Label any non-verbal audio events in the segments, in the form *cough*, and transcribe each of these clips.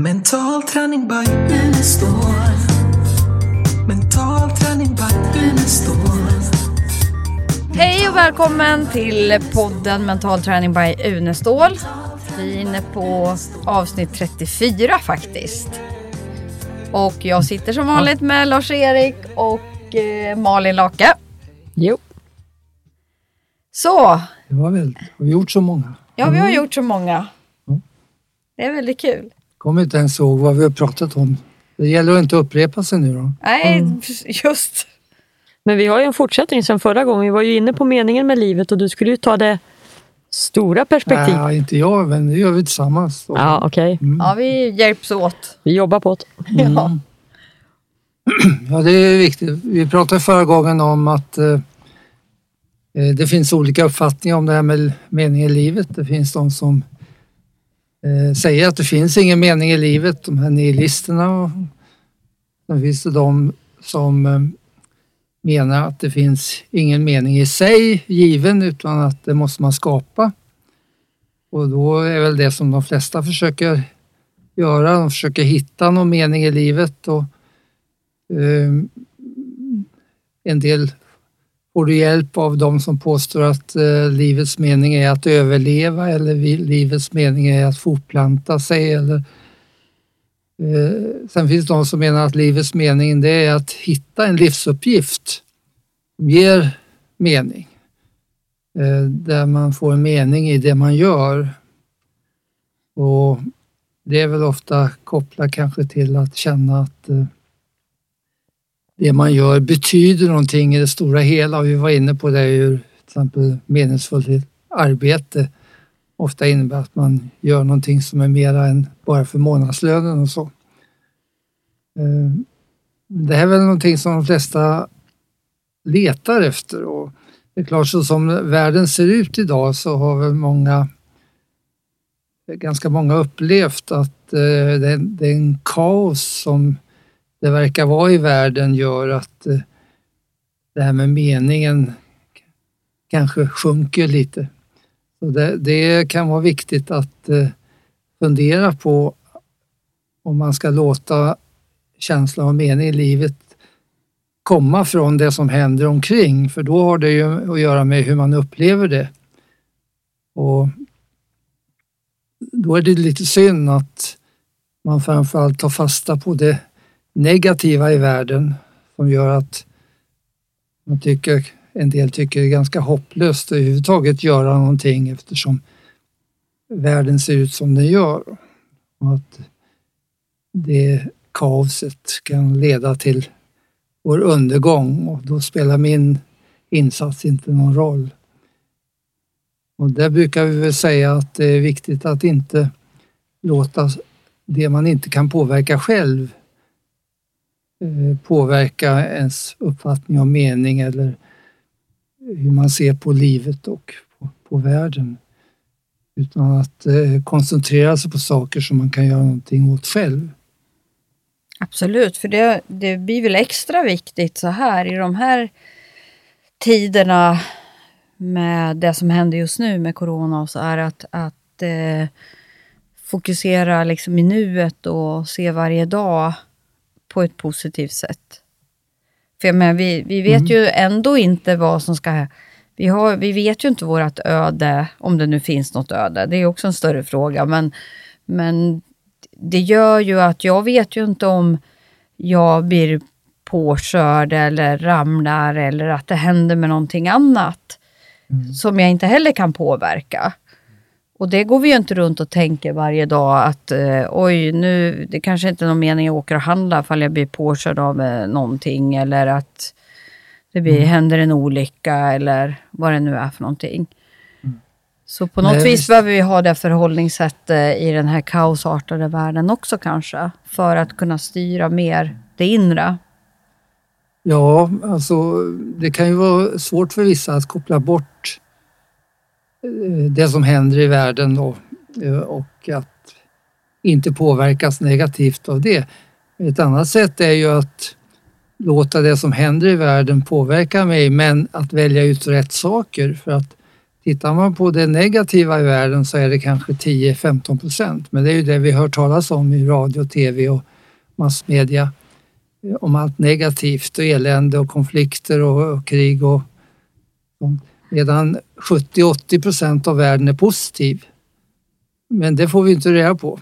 Mental träning by Unestål. Mental träning by Unestål. Hej och välkommen till podden Mental träning by Unestål. Vi är inne på avsnitt 34 faktiskt. Och jag sitter som vanligt med Lars-Erik och eh, Malin Lake. Jo. Så, Det var väl, har vi gjort så många? ja vi har gjort så många. Det är väldigt kul. Kommer inte ens ihåg vad vi har pratat om. Det gäller att inte upprepa sig nu då. Nej, just. Men vi har ju en fortsättning sen förra gången. Vi var ju inne på meningen med livet och du skulle ju ta det stora perspektiv. Nej, inte jag, men det gör vi tillsammans. Då. Ja, okej. Ja, vi hjälps åt. Vi jobbar på det. Ja. *clears throat* Ja, det är viktigt. Vi pratade förra gången om att eh, eh, det finns olika uppfattningar om det här med mening i livet. Det finns de som Eh, säger att det finns ingen mening i livet, de här nihilisterna. Och sen finns det de som eh, menar att det finns ingen mening i sig given utan att det måste man skapa. Och då är väl det som de flesta försöker göra. De försöker hitta någon mening i livet och Eh, en del får du hjälp av de som påstår att eh, livets mening är att överleva eller livets mening är att fortplanta sig. Eller, eh, sen finns det de som menar att livets mening det är att hitta en livsuppgift som ger mening. Eh, där man får en mening i det man gör. Och det är väl ofta kopplat kanske till att känna att eh, det man gör betyder någonting i det stora hela. Och vi var inne på det hur till exempel meningsfullt arbete ofta innebär att man gör någonting som är mera än bara för månadslönen och så. Eh, det här är väl någonting som de flesta letar efter och det är klart så som världen ser ut idag så har väl många ganska många upplevt att eh, det det är en kaos som det verkar vara i världen gör att eh, det här med meningen kanske sjunker lite. Så det, det kan vara viktigt att eh, fundera på om man ska låta känslan av mening i livet komma från det som händer omkring, för då har det ju att göra med hur man upplever det. Och då är det lite synd att man framförallt tar fasta på det negativa i världen som gör att man tycker, en del tycker det är ganska hopplöst att överhuvudtaget göra någonting eftersom världen ser ut som den gör. Och att det kaoset kan leda till vår undergång och då spelar min insats inte någon roll. Och där brukar vi väl säga att det är viktigt att inte låta det man inte kan påverka själv Eh, påverka ens uppfattning om mening eller hur man ser på livet och på, på världen. Utan att eh, koncentrera sig på saker som man kan göra någonting åt själv. Absolut, för det, det blir väl extra viktigt så här i de här tiderna med det som händer just nu med corona och så är att, att eh, fokusera liksom i nuet och se varje dag på ett positivt sätt. För jag menar, vi, vi vet ju ändå inte vad som ska... Vi, har, vi vet ju inte vårt öde, om det nu finns något öde. Det är också en större fråga. Men, men det gör ju att jag vet ju inte om jag blir påkörd eller ramlar eller att det händer med någonting annat som jag inte heller kan påverka. Och det går vi ju inte runt och tänker varje dag att eh, oj, nu, det kanske inte är någon mening att åka och handla ifall jag blir påkörd av eh, någonting eller att det blir, händer en olycka eller vad det nu är för någonting. Så på något Nej, vis visst. behöver vi ha det förhållningssättet i den här kaosartade världen också kanske, för att kunna styra mer det inre. Ja, alltså det kan ju vara svårt för vissa att koppla bort eh, Eh, det som händer i världen då, eh, och att inte påverkas negativt av det. Ett annat sätt är ju att låta det som händer i världen påverka mig men att välja ut rätt saker för att Tittar man på det negativa i världen så är det kanske 10-15 procent. Men det är ju det vi hör talas om i radio, tv och massmedia. Eh, om allt negativt och elände och konflikter och, och krig och Medan 70-80 procent av världen är positiv. Men det får vi inte reda på.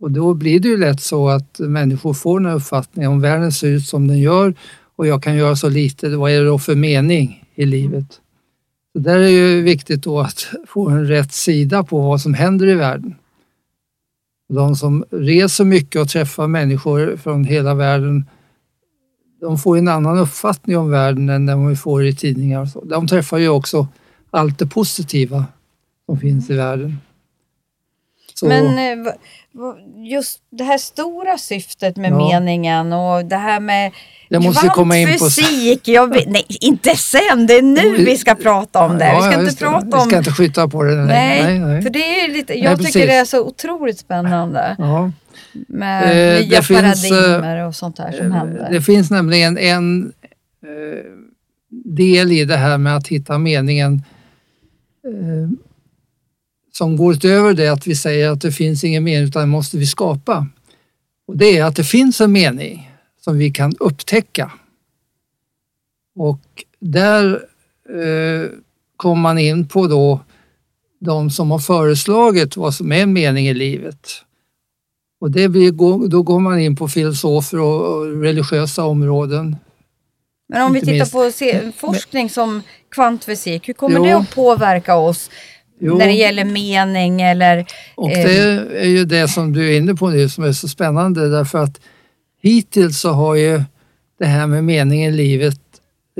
Och då blir det ju lätt så att människor får den här uppfattningen om världen ser ut som den gör och jag kan göra så lite, vad är det då för mening i livet? Så där är det ju viktigt då att *laughs* få en rätt sida på vad som händer i världen. De som reser mycket och träffar människor från hela världen, de får en annan uppfattning om världen än den vi får i tidningar. De träffar ju också allt det positiva som finns i världen. Så, Men eh, just det här stora syftet med Ja. meningen och det här med jag måste komma in på... kvantfysik. Jag nej, inte sen. Det är nu vi ska prata om det. Ja, vi ska ja, inte just det. prata Vi ska om... inte skjuta på det. Nej, Nej, nej, för det är lite, jag tycker precis. det är så otroligt spännande Ja. med Eh, nya det finns, paradigmer och sånt där som händer. Det finns nämligen en eh, del i det här med att hitta meningen eh, Eh, som går utöver det att vi säger att det finns ingen mening utan det måste vi skapa. Och det är att det finns en mening som vi kan upptäcka. Och där eh, kommer man in på då de som har föreslagit vad som är en mening i livet. Och det blir, då går man in på filosofer och religiösa områden. Men om vi tittar minst- på se, forskning som kvantfysik, hur kommer Jo. det att påverka oss Jo. när det gäller mening eller... Och Eh. det är ju det som du är inne på nu som är så spännande därför att hittills så har ju det här med meningen i livet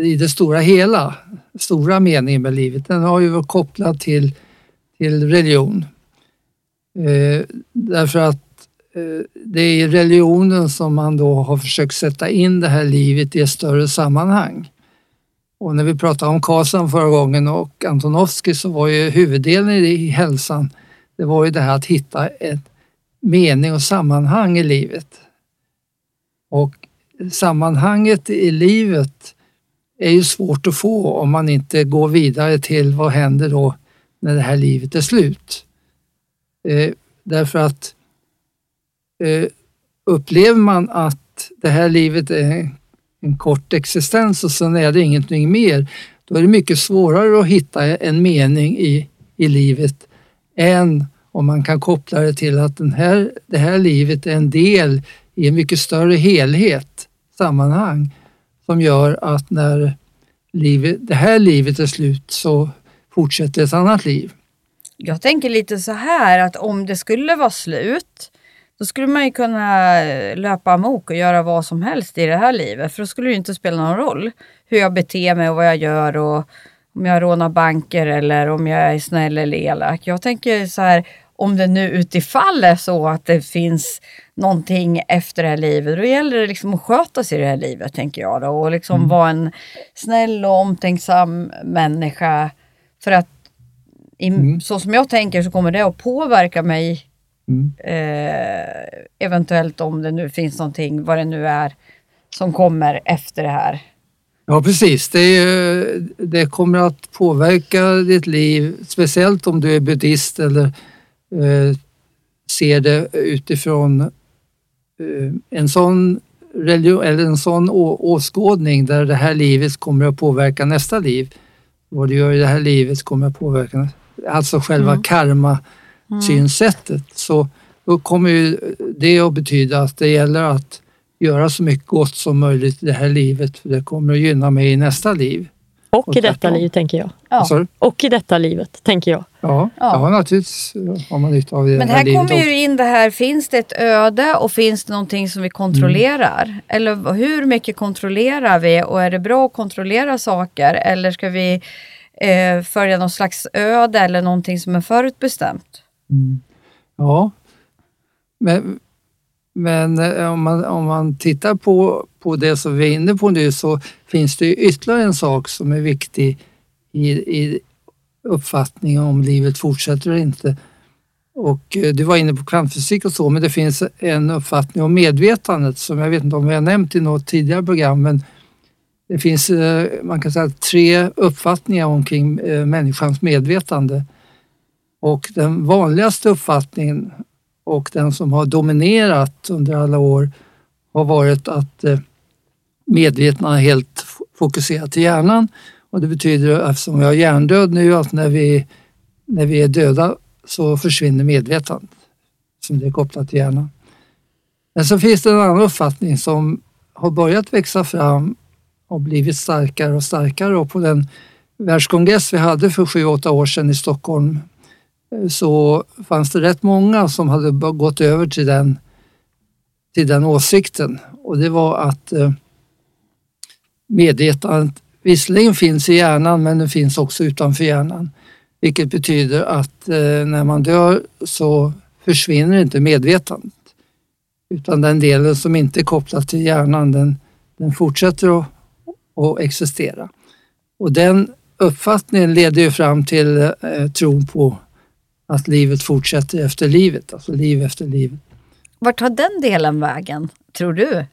i det stora hela, stora meningen med livet, den har ju varit kopplad till, till religion. Eh, därför att Eh, det är i religionen som man då har försökt sätta in det här livet i ett större sammanhang. Och när vi pratade om Karlsson förra gången och Antonovsky så var ju huvuddelen i hälsan det var ju det här att hitta ett mening och sammanhang i livet. Och sammanhanget i livet är ju svårt att få om man inte går vidare till vad händer då när det här livet är slut. Eh, därför att eh, Eh, upplever man att det här livet är en kort existens och sen är det ingenting mer, då är det mycket svårare att hitta en mening i, i livet än om man kan koppla det till att den här, det här livet är en del i en mycket större helhet, sammanhang, som gör att när livet, det här livet är slut så fortsätter ett annat liv. Jag tänker lite så här att om det skulle vara slut då skulle man ju kunna löpa amok och göra vad som helst i det här livet. För då skulle det ju inte spela någon roll hur jag beter mig och vad jag gör och om jag rånar banker eller om jag är snäll eller elak. Jag tänker så här, om det nu utifall är så att det finns någonting efter det här livet, då gäller det liksom att sköta sig i det här livet, tänker jag då. Och liksom vara en snäll och omtänksam människa. För att i, Mm. så som jag tänker så kommer det att påverka mig Mm. eh, eventuellt om det nu finns någonting, vad det nu är, som kommer efter det här. Ja precis, det, är, det kommer att påverka ditt liv, speciellt om du är buddhist eller eh, ser det utifrån eh, en sån religion eller en sån å, åskådning där det här livet kommer att påverka nästa liv. Vad du gör i det här livet kommer att påverka, alltså själva karma-synsättet. Så då kommer ju det att betyda att det gäller att göra så mycket gott som möjligt i det här livet för det kommer att gynna mig i nästa liv. Och Och i detta liv, tänker jag. Ja. Och i detta livet, tänker jag. Ja, Ja. ja. naturligtvis har man nytta av det Men här, här kommer också. ju in det här, finns det ett öde och finns det någonting som vi kontrollerar? Eller hur mycket kontrollerar vi och är det bra att kontrollera saker eller ska vi eh, följa någon slags öde eller någonting som är förutbestämt? Mm. Ja, men, men eh, om, man, om man tittar på, på det som vi är inne på nu så finns det ytterligare en sak som är viktig i, i uppfattningen om livet fortsätter eller inte. Och eh, du var inne på kvantfysik och så, men det finns en uppfattning om medvetandet som jag vet inte om vi har nämnt i något tidigare program, men det finns, eh, man kan säga tre uppfattningar omkring människans medvetande. Och den vanligaste uppfattningen och den som har dominerat under alla år har varit att eh, medvetna är helt fokuserat till hjärnan och det betyder eftersom vi har hjärndöd nu att när vi, när vi är döda så försvinner medvetandet som det är kopplat till hjärnan. Men så finns det en annan uppfattning som har börjat växa fram och blivit starkare och starkare och på den världskongress vi hade för sju, åtta år sedan i Stockholm så fanns det rätt många som hade gått över till den, till den åsikten och det var att eh, medvetandet visserligen finns i hjärnan men det finns också utanför hjärnan. Vilket betyder att eh, när man dör så försvinner inte medvetandet. Utan den delen som inte är kopplad till hjärnan den, den fortsätter att, att existera. Och den uppfattningen leder ju fram till eh, tron på att livet fortsätter efter livet, alltså liv efter livet. Vart tar den delen vägen, tror du?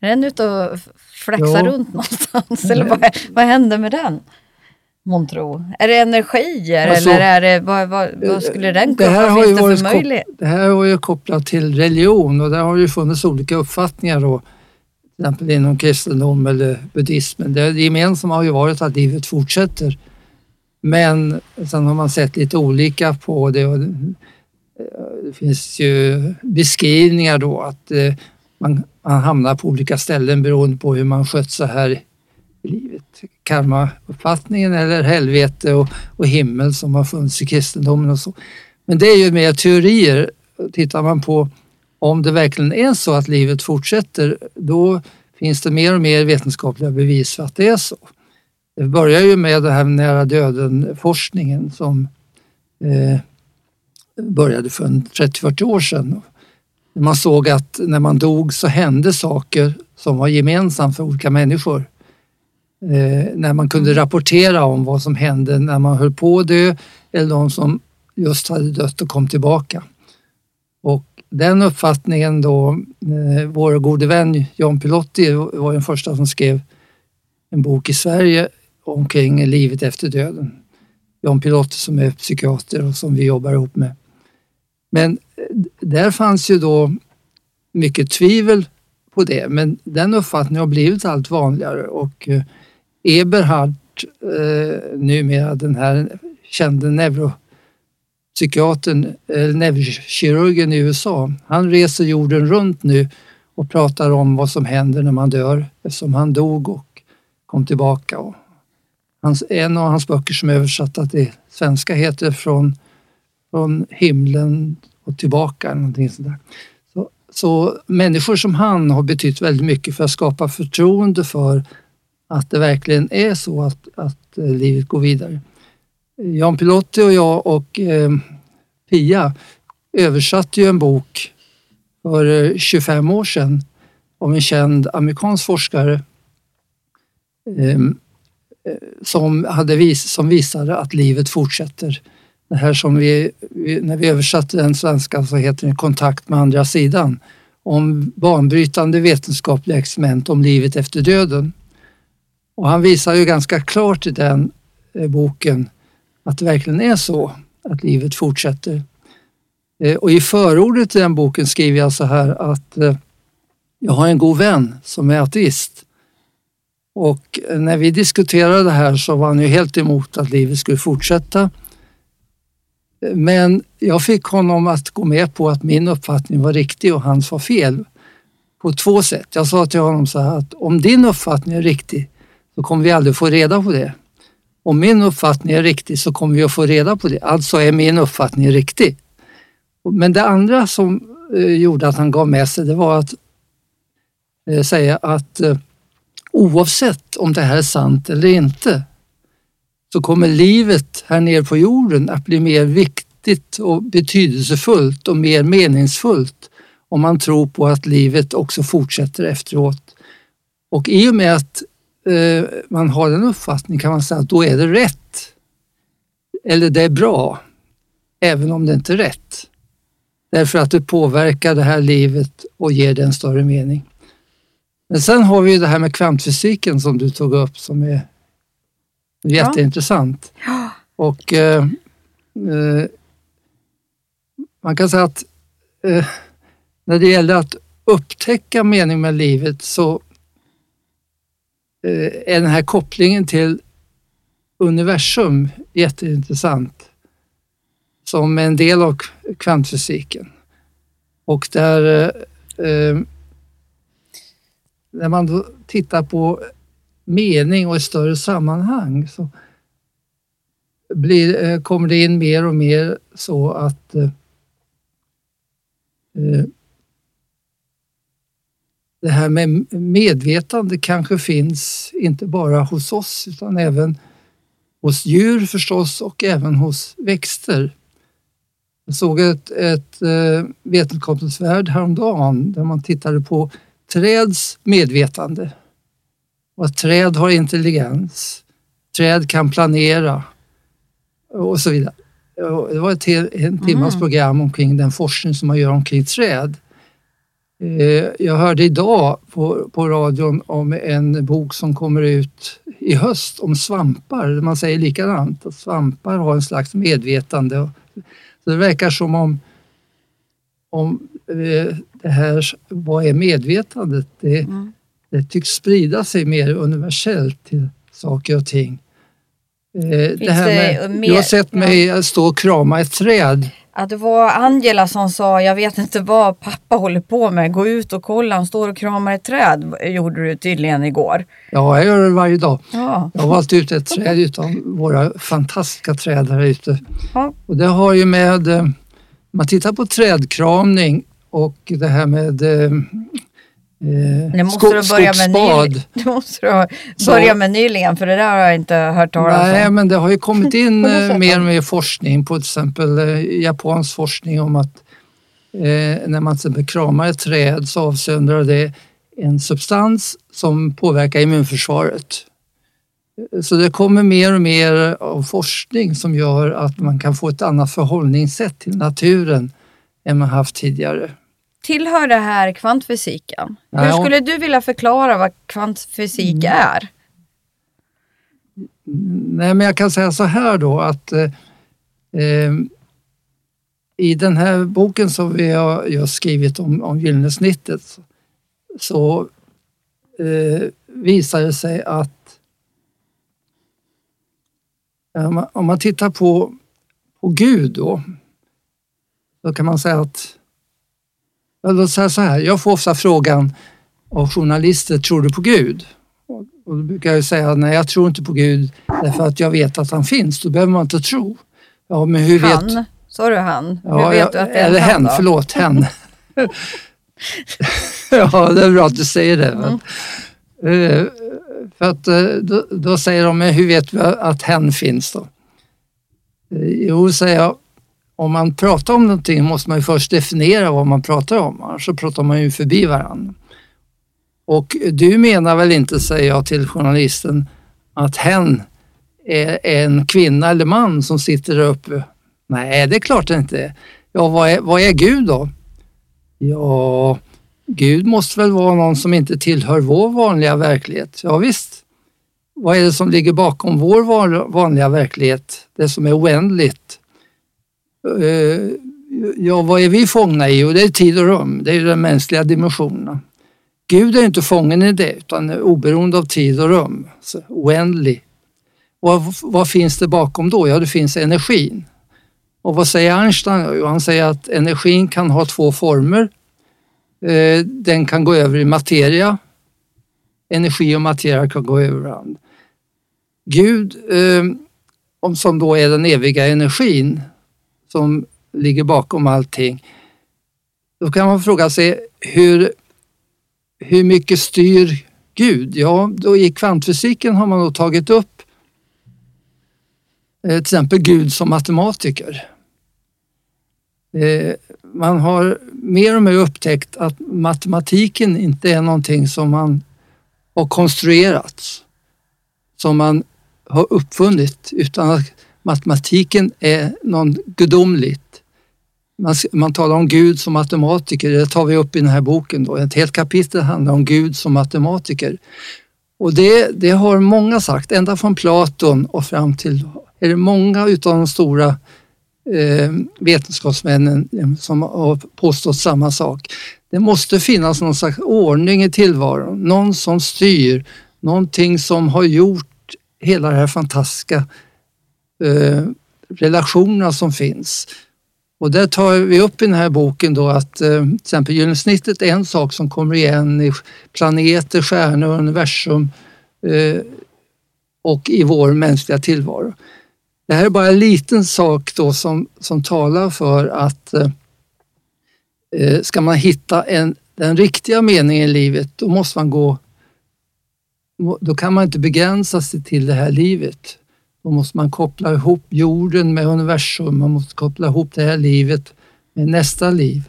Är den ute och flaxar runt *laughs* någonstans? Eller vad, vad händer med den? Montro? Är det energier Alltså, eller är det, vad, vad, vad skulle den kunna, här, har ju varit för möjlighet? det här har ju kopplat till religion och där har det funnits olika uppfattningar då. Till exempel inom kristendom eller buddhismen. Det gemensamma har ju varit att livet fortsätter. Men sen har man sett lite olika på det. Och det eh, finns ju beskrivningar då att eh, man, man hamnar på olika ställen beroende på hur man skött sig här i livet. Karmauppfattningen eller helvete och, och himmel som har funnits i kristendomen och så. Men det är ju mer teorier. Tittar man på om det verkligen är så att livet fortsätter, då finns det mer och mer vetenskapliga bevis för att det är så. Det börjar ju med det här nära döden-forskningen som eh, började för en 30-40 år sedan. Man såg att när man dog så hände saker som var gemensamt för olika människor. Eh, när man kunde rapportera om vad som hände när man höll på att dö eller de som just hade dött och kom tillbaka. Och den uppfattningen då, eh, vår gode vän John Pilotti var den första som skrev en bok i Sverige omkring livet efter döden. John Pilotti som är psykiater och som vi jobbar ihop med. Men eh, där fanns ju då mycket tvivel på det, men den uppfattningen har blivit allt vanligare och eh, Eberhard, eh, numera den här kände neuropsykiatern, eh, neurokirurgen i USA, han reser jorden runt nu och pratar om vad som händer när man dör eftersom han dog och kom tillbaka. Och hans, en av hans böcker som är översatta till svenska heter Från, från himlen och tillbaka. eller Någonting sådär. Så, så människor som han har betytt väldigt mycket för att skapa förtroende för att det verkligen är så att, att eh, livet går vidare. Jan Pilotti och jag och eh, Pia översatte ju en bok för eh, 25 år sedan av en känd amerikansk forskare eh, Eh, som, hade vis, som visade att livet fortsätter. Det här som vi, när vi översatte den svenska så heter det Kontakt med andra sidan. Om banbrytande vetenskapliga experiment om livet efter döden. Och han visar ju ganska klart i den eh, boken att det verkligen är så att livet fortsätter. Eh, och i förordet till den boken skriver jag så här att jag har en god vän som är ateist. Och när vi diskuterade det här så var han ju helt emot att livet skulle fortsätta. Men jag fick honom att gå med på att min uppfattning var riktig och hans var fel. På två sätt. Jag sa till honom så här att om din uppfattning är riktig så kommer vi aldrig få reda på det. Om min uppfattning är riktig så kommer vi att få reda på det. Alltså är min uppfattning riktig. Men det andra som eh, gjorde att han gav med sig det var att eh, säga att eh, oavsett om det här är sant eller inte så kommer livet här nere på jorden att bli mer viktigt och betydelsefullt och mer meningsfullt om man tror på att livet också fortsätter efteråt. Och i och med att eh, man har den uppfattningen kan man säga att då är det rätt. Eller det är bra, även om det inte är rätt. Därför att det påverkar det här livet och ger det en större mening. Men sen har vi det här med kvantfysiken som du tog upp som är jätteintressant. Ja. Och eh, eh, man kan säga att eh, när det gäller att upptäcka mening med livet så eh, är den här kopplingen till universum jätteintressant som en del av kvantfysiken. Och där när man då tittar på mening och ett större sammanhang så blir, eh, kommer det in mer och mer så att eh, eh, det här med medvetande kanske finns inte bara hos oss utan även hos djur förstås och även hos växter. Jag såg ett, ett eh, Vetenskapens värld häromdagen där man tittade på träds medvetande. Och träd har intelligens. Träd kan planera och så vidare. Det var ett en timmas program omkring den forskning som man gör omkring träd. Eh, jag hörde idag på, på radion om en bok som kommer ut i höst om svampar. Man säger likadant, att svampar har en slags medvetande. Så det verkar som om, om eh, det här, vad är medvetandet? Det, Mm. det tycks sprida sig mer universellt till saker och ting. Eh, det här med, mer- du har sett mig stå och krama ett träd. Ja, det var Angela som sa, jag vet inte vad pappa håller på med, gå ut och kolla, han står och kramar ett träd, gjorde du tydligen igår. Ja, jag gör det varje dag. Ja, Jag har valt ut ett träd utav våra fantastiska träd här ute. ja. Och det har ju med, eh, man tittar på trädkramning och det här med eh, Nu eh, måste du börja med skogsbad. *laughs* nyligen. Du måste du Så- börja med nyligen, för det där har jag inte hört talas Nej, om. men det har ju kommit *laughs* in eh, mer och mer forskning på till exempel eh, japansk forskning om att eh, när man till exempel kramar ett träd så avsöndrar det en substans som påverkar immunförsvaret. Så det kommer mer och mer av forskning som gör att man kan få ett annat förhållningssätt till naturen än man haft tidigare. Tillhör det här kvantfysiken? Hur skulle du vilja förklara vad kvantfysik Mm. är? Nej, men jag kan säga så här då att eh, eh, i den här boken som vi har just skrivit om, om gyllene-snittet så eh, visar det sig att om man, om man tittar på, på Gud då, då kan man säga att låt säga så här, jag får ofta frågan av journalister, tror du på Gud? Och då brukar jag säga, nej jag tror inte på Gud därför att jag vet att han finns, då behöver man inte tro. Ja, men hur vet... Han? Sa du han? Ja, Hur vet jag, du att det är eller han hen, då? förlåt, hen. *laughs* *laughs* ja, det är bra att du säger det. Mm. Eh, för att eh, då, då säger de, men hur vet vi att hen finns då? Eh, jo, säger jag, om man pratar om någonting måste man ju först definiera vad man pratar om, annars så pratar man ju förbi varandra. Och du menar väl inte, säger jag till journalisten, att hen är en kvinna eller man som sitter där uppe? Nej, det är klart det inte är. Ja, vad är, vad är Gud då? Ja, Gud måste väl vara någon som inte tillhör vår vanliga verklighet. Ja, visst. Vad är det som ligger bakom vår vanliga verklighet? Det som är oändligt. Eh, ja, vad är vi fångna i? Jo, det är tid och rum. Det är ju de mänskliga dimensionerna. Gud är inte fången i det, utan är oberoende av tid och rum. Så oändlig. Och vad finns det bakom då? Ja, det finns energin. Och vad säger Einstein? Jo, han säger att energin kan ha två former. Eh, den kan gå över i materia. Energi och materia kan gå över varandra. Gud, eh, som då är den eviga energin som ligger bakom allting. Då kan man fråga sig hur, hur mycket styr Gud? Ja, då i kvantfysiken har man då tagit upp eh, till exempel Gud som matematiker. Eh, man har mer och mer upptäckt att matematiken inte är någonting som man har konstruerat, som man har uppfunnit, utan att matematiken är något gudomligt. man, man talar om Gud som matematiker, det tar vi upp i den här boken. Då. Ett helt kapitel handlar om Gud som matematiker. Och det, det har många sagt, ända från Platon och fram till, är det många utav de stora Eh, vetenskapsmännen eh, som har påstått samma sak. Det måste finnas någon slags ordning i tillvaron, någon som styr, någonting som har gjort hela de här fantastiska eh, relationerna som finns. Och där tar vi upp i den här boken då att eh, till exempel genomsnittet är en sak som kommer igen i planeter, stjärnor, universum eh, och i vår mänskliga tillvaro. Det här är bara en liten sak då som, som talar för att eh, eh ska man hitta en, den riktiga meningen i livet, då måste man gå då kan man inte begränsa sig till det här livet. Då måste man koppla ihop jorden med universum, man måste koppla ihop det här livet med nästa liv.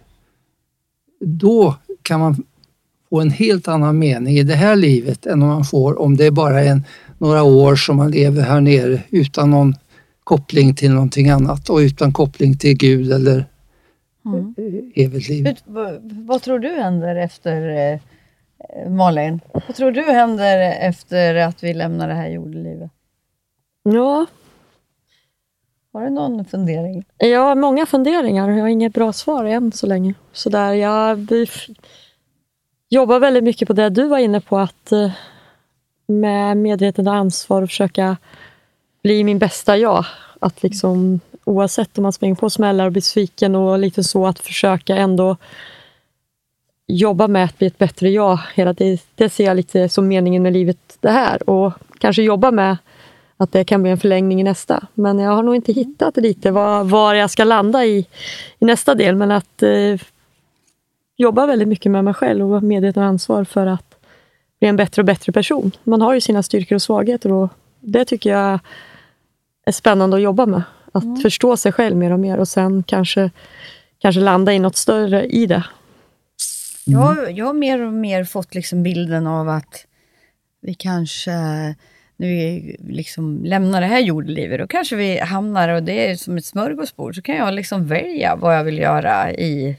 Då kan man få en helt annan mening i det här livet än om man får om det är bara är några år som man lever här nere utan någon koppling till någonting annat och utan koppling till Gud eller mm. evigt liv. Vad, vad, tror du händer efter eh, Malin? Vad tror du händer efter att vi lämnar det här jordelivet? Ja. Har du någon fundering? Jag har många funderingar. Jag har inget bra svar än så länge. Så där, jag jobbar väldigt mycket på det du var inne på, att eh, med medvetet ansvar och försöka bli min bästa jag. Att liksom, oavsett om man springer på smällar och blir sviken och lite så, att försöka ändå jobba med att bli ett bättre jag. Hela det, det ser jag lite som meningen med livet det här. Och kanske jobba med att det kan bli en förlängning i nästa. Men jag har nog inte hittat lite var, var jag ska landa i, i nästa del. Men att eh, jobba väldigt mycket med mig själv och vara medveten och ansvar för att bli en bättre och bättre person. Man har ju sina styrkor och svagheter och det tycker jag är spännande att jobba med. Att mm. förstå sig själv mer och mer och sen kanske, kanske landa i något större i det. Mm. Jag, jag har mer och mer fått liksom bilden av att vi kanske när vi liksom lämnar det här jordelivet, då kanske vi hamnar, och det är som ett smörgåsbord, så kan jag liksom välja vad jag vill göra i,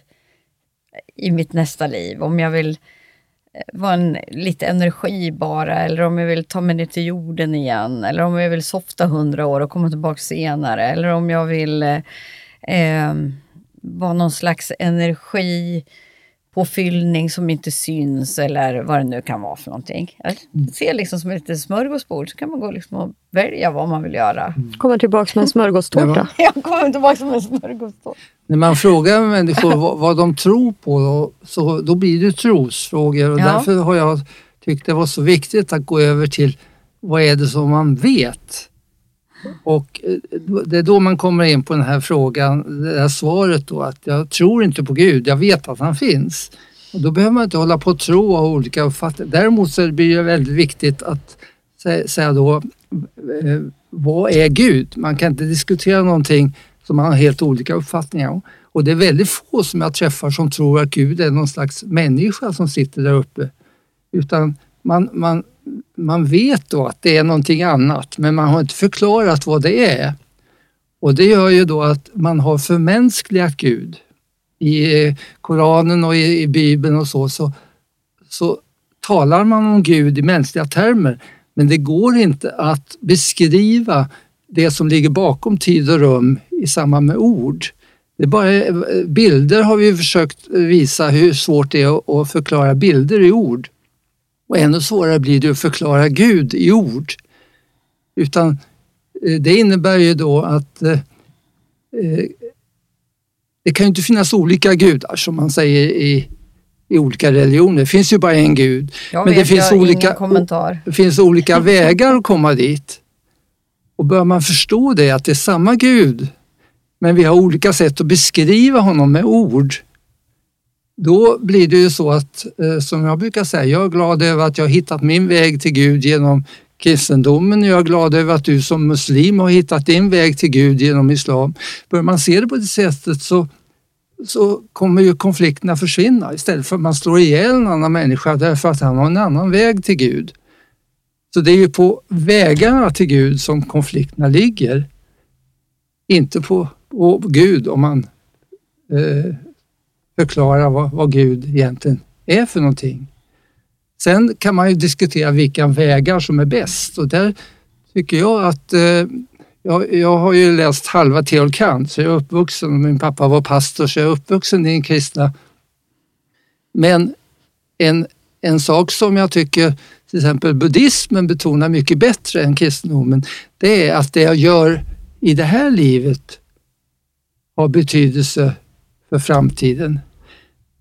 i mitt nästa liv. Om jag vill Eh, vara en, lite energi bara, eller om jag vill ta mig ner till jorden igen, eller om jag vill softa hundra år och komma tillbaka senare, eller om jag vill eh, eh vara någon slags energi påfyllning som inte syns eller vad det nu kan vara för någonting. Jag ser liksom som ett litet smörgåsbord så kan man gå liksom och välja vad man vill göra. Mm. Kommer tillbaka med en smörgåstårta. *laughs* Jag kommer tillbaka med en smörgåstårta. När man frågar människor vad, vad de tror på då, så, då blir det trosfrågor och ja. därför har jag tyckt det var så viktigt att gå över till vad är det som man vet? Och eh, det är då man kommer in på den här frågan, det här svaret då att jag tror inte på Gud, jag vet att han finns. Och då behöver man inte hålla på och tro och ha olika uppfattningar. Däremot så blir det väldigt viktigt att säga då, eh, vad är Gud? Man kan inte diskutera någonting som man har helt olika uppfattningar om. Och det är väldigt få som jag träffar som tror att Gud är någon slags människa som sitter där uppe. Utan man, man man vet då att det är någonting annat men man har inte förklarat vad det är. Och det gör ju då att man har förmänskligat Gud. I eh, Koranen och i, i Bibeln och så, så, så talar man om Gud i mänskliga termer men det går inte att beskriva det som ligger bakom tid och rum i samband med ord. Det är bara, eh, bilder har vi försökt visa hur svårt det är att förklara bilder i ord. Och ännu svårare blir det att förklara Gud i ord. Utan eh, det innebär ju då att eh, eh, det kan ju inte finnas olika gudar som man säger i, i olika religioner. Det finns ju bara en gud. Jag men vet, det finns, olika, det finns olika vägar att komma dit. Och bör man förstå det, att det är samma gud, men vi har olika sätt att beskriva honom med ord, då blir det ju så att, eh, som jag brukar säga, jag är glad över att jag har hittat min väg till Gud genom kristendomen. Jag är glad över att du som muslim har hittat din väg till Gud genom islam. Börjar man se det på det sättet så, så kommer ju konflikterna försvinna istället för att man slår ihjäl en annan människa därför att han har en annan väg till Gud. Så det är ju på vägarna till Gud som konflikterna ligger. Inte på, på Gud om man eh, förklara vad, vad Gud egentligen är för någonting. Sen kan man ju diskutera vilka vägar som är bäst och där tycker jag att eh, jag, jag har ju läst halva teolkant så jag är uppvuxen, min pappa var pastor så jag är uppvuxen i en kristna. Men en, en sak som jag tycker till exempel buddhismen betonar mycket bättre än kristendomen, det är att det jag gör i det här livet har betydelse för framtiden.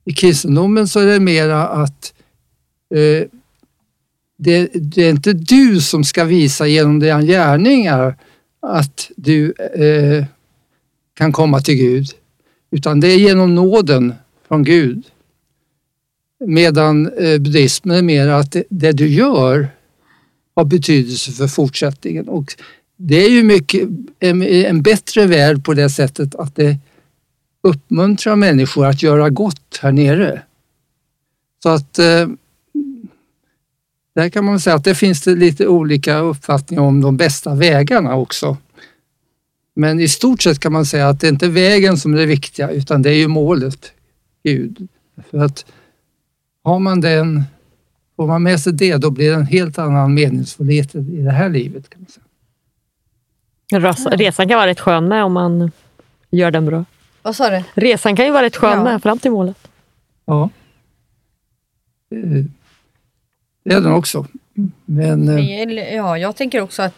I kristendomen så är det mera att eh, det, det, är inte du som ska visa genom dina gärningar att du eh, kan komma till Gud, utan det är genom nåden från Gud. Medan eh, buddhismen är mer att det, det, du gör har betydelse för fortsättningen. Och det är ju mycket en, en bättre värld på det sättet att det uppmuntrar människor att göra gott här nere. Så att eh, där kan man säga att det finns det lite olika uppfattningar om de bästa vägarna också. Men i stort sett kan man säga att det är inte vägen som är det viktiga utan det är ju målet, Gud. För att har man den, får man med sig det, då blir det en helt annan meningsfullhet i det här livet. kan man säga. Resan kan vara rätt skön med om man gör den bra. Vad sa du? Resan kan ju vara rätt skön ja. med fram till målet. Ja. Det är den också. Men, eh, ja, jag tänker också att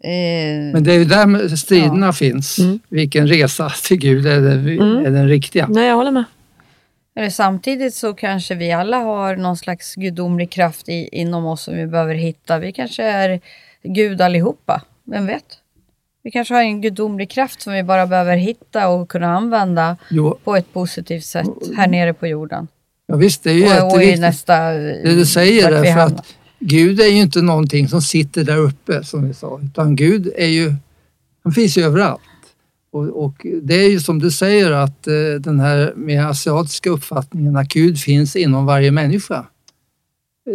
eh, men det är ju där striderna ja. finns. Mm. Vilken resa till Gud är, det, mm. är den riktiga? Nej, jag håller med. Eller samtidigt så kanske vi alla har någon slags gudomlig kraft i, inom oss som vi behöver hitta. Vi kanske är Gud allihopa, vem vet? Vi kanske har en gudomlig kraft som vi bara behöver hitta och kunna använda jo. på ett positivt sätt här nere på jorden. Ja, visst, det är ju och, jätteviktigt. Och nästa, det du säger där, för att Gud är ju inte någonting som sitter där uppe som vi sa, utan Gud är ju, han finns ju överallt. Och, och, det är ju som du säger att eh, den här med asiatiska uppfattningen att Gud finns inom varje människa.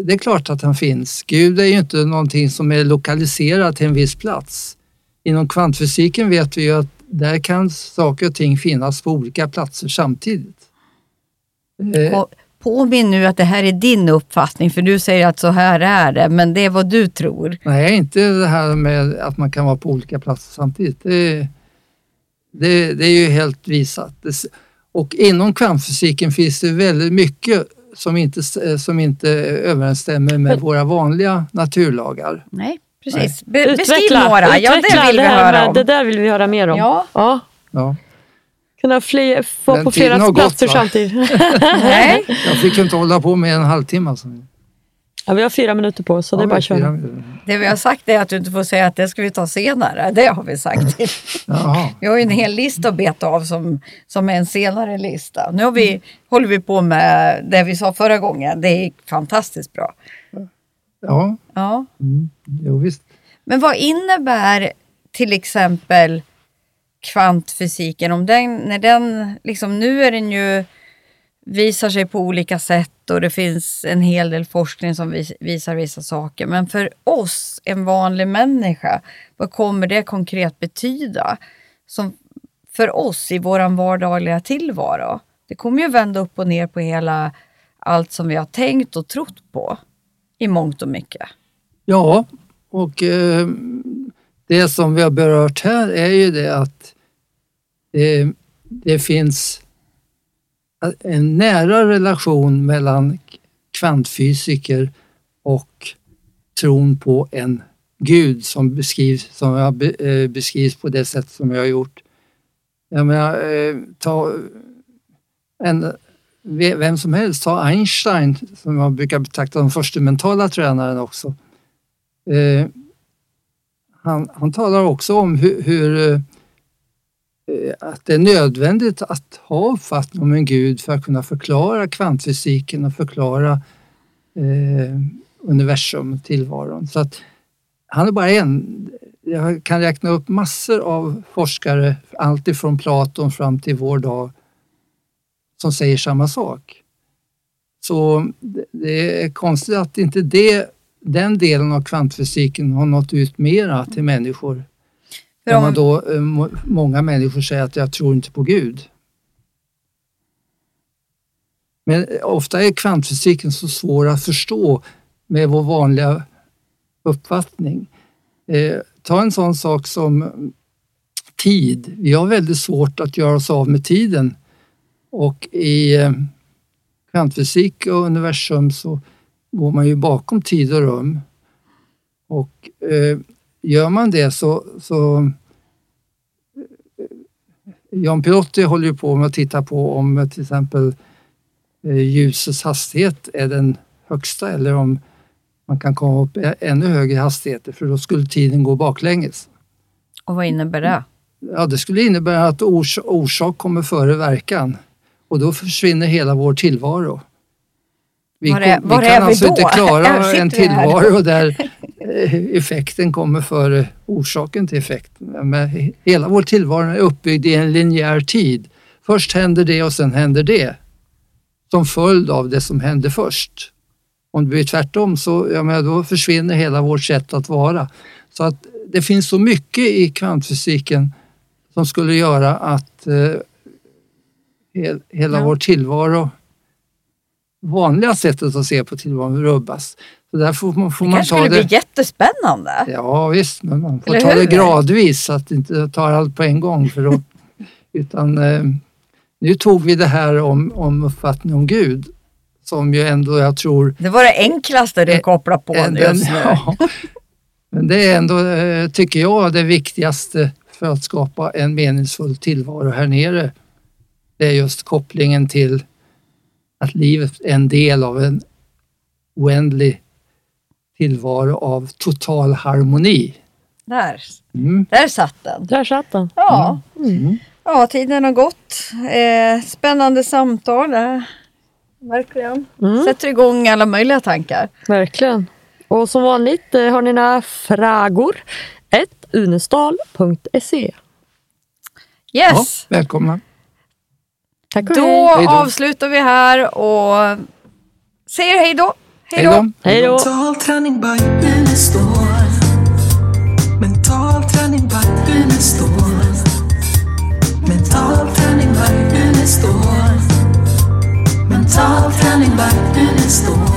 Det är klart att han finns. Gud är ju inte någonting som är lokaliserat till en viss plats. Inom kvantfysiken vet vi ju att där kan saker och ting finnas på olika platser samtidigt. Eh, Påminn nu att det här är din uppfattning, för du säger att så här är det, men det är vad du tror. Nej, inte det här med att man kan vara på olika platser samtidigt. Det, det, det är ju helt visat. Och inom kvantfysiken finns det väldigt mycket som inte, som inte överensstämmer med våra vanliga naturlagar. Nej, precis. Be, beskriv några. Ja, det vill vi höra om. Det där vill vi höra mer om. Ja. ja. ja. Kunna fly, få Den på flera platser gått, samtidigt. *laughs* Nej. Jag fick inte hålla på med en halvtimme. Alltså. Ja, vi har fyra minuter på oss, så ja, det är bara att köra. Det vi har sagt är att du inte får säga att det ska vi ta senare. Det har vi sagt. *laughs* vi har ju en hel lista att beta av som, som är en senare lista. Nu har vi, mm. håller vi på med det vi sa förra gången. Det är fantastiskt bra. Ja, ja. Mm. Jo, visst. Men vad innebär till exempel kvantfysiken, om den, när den, liksom, nu är den ju, visar sig på olika sätt och det finns en hel del forskning som vis, visar vissa saker. Men för oss, en vanlig människa, vad kommer det konkret betyda? Som för oss i vår vardagliga tillvaro. Det kommer ju vända upp och ner på hela allt som vi har tänkt och trott på i mångt och mycket. Ja, och eh, det som vi har berört här är ju det att det, det finns en nära relation mellan kvantfysiker och tron på en gud som beskrivs, som jag eh, beskrivs på det sätt som jag har gjort. Jag menar, eh, ta en, vem som helst, ta Einstein som man brukar betrakta som första mentala tränaren också. Eh, han, han talar också om hur, hur Eh, att det är nödvändigt att ha uppfattning om en gud för att kunna förklara kvantfysiken och förklara eh, universum, tillvaron. Så att han är bara en. Jag kan räkna upp massor av forskare, alltifrån Platon fram till vår dag, som säger samma sak. Så det är konstigt att inte det, den delen av kvantfysiken har nått ut mera till människor där man då, eh, många människor säger att jag tror inte på Gud. Men ofta är kvantfysiken så svår att förstå med vår vanliga uppfattning. Eh, ta en sån sak som tid. Vi har väldigt svårt att göra oss av med tiden och i eh, kvantfysik och universum så går man ju bakom tid och rum. Och eh, gör man det så, så Jan Pirotti håller ju på med att titta på om till exempel eh, ljusets hastighet är den högsta eller om man kan komma upp i ännu högre hastigheter för då skulle tiden gå baklänges. Och vad innebär det? Ja, det skulle innebära att ors orsak kommer före verkan och då försvinner hela vår tillvaro. Vi, Var är- var vi kan vi alltså då? inte *laughs* klara en vi tillvaro *laughs* där eh, effekten kommer före orsaken till effekten. Men he- hela vår tillvaro är uppbyggd i en linjär tid. Först händer det och sen händer det. Som följd av det som hände först. Om det blir tvärtom så jag menar, då försvinner hela vårt sätt att vara. Så att det finns så mycket i kvantfysiken som skulle göra att eh, hel, hela Ja. vår tillvaro, vanliga sättet att se på tillvaron rubbas. Så där får man, får Det man kanske ta skulle det. bli jättespännande. Ja visst, men man får Eller ta det gradvis så att inte tar allt på en gång. För då, *laughs* utan, eh, nu tog vi det här om, om uppfattning om Gud som ju ändå jag tror Det var det enklaste du Eh, kopplade på Eh, den- just nu. *laughs* ja. Men det är ändå, eh, tycker jag, det viktigaste för att skapa en meningsfull tillvaro här nere. Det är just kopplingen till att livet är en del av en oändlig tillvaro av total harmoni. Där, Mm. där satt den. Där satt den. Ja, Mm. ja tiden har gått. Eh, spännande samtal. Eh. Verkligen. Mm. Sätter igång alla möjliga tankar. Verkligen. Och som vanligt eh, har ni några frågor. Ett unestal.se. Ja, Yes, välkomna. Tack och då hej. Avslutar vi här och säger hej då. Hej då. då. Hej då. Mental träning by Unestål. Mental träning by Unestål. Mental träning by Unestål. Mental träning by Unestål.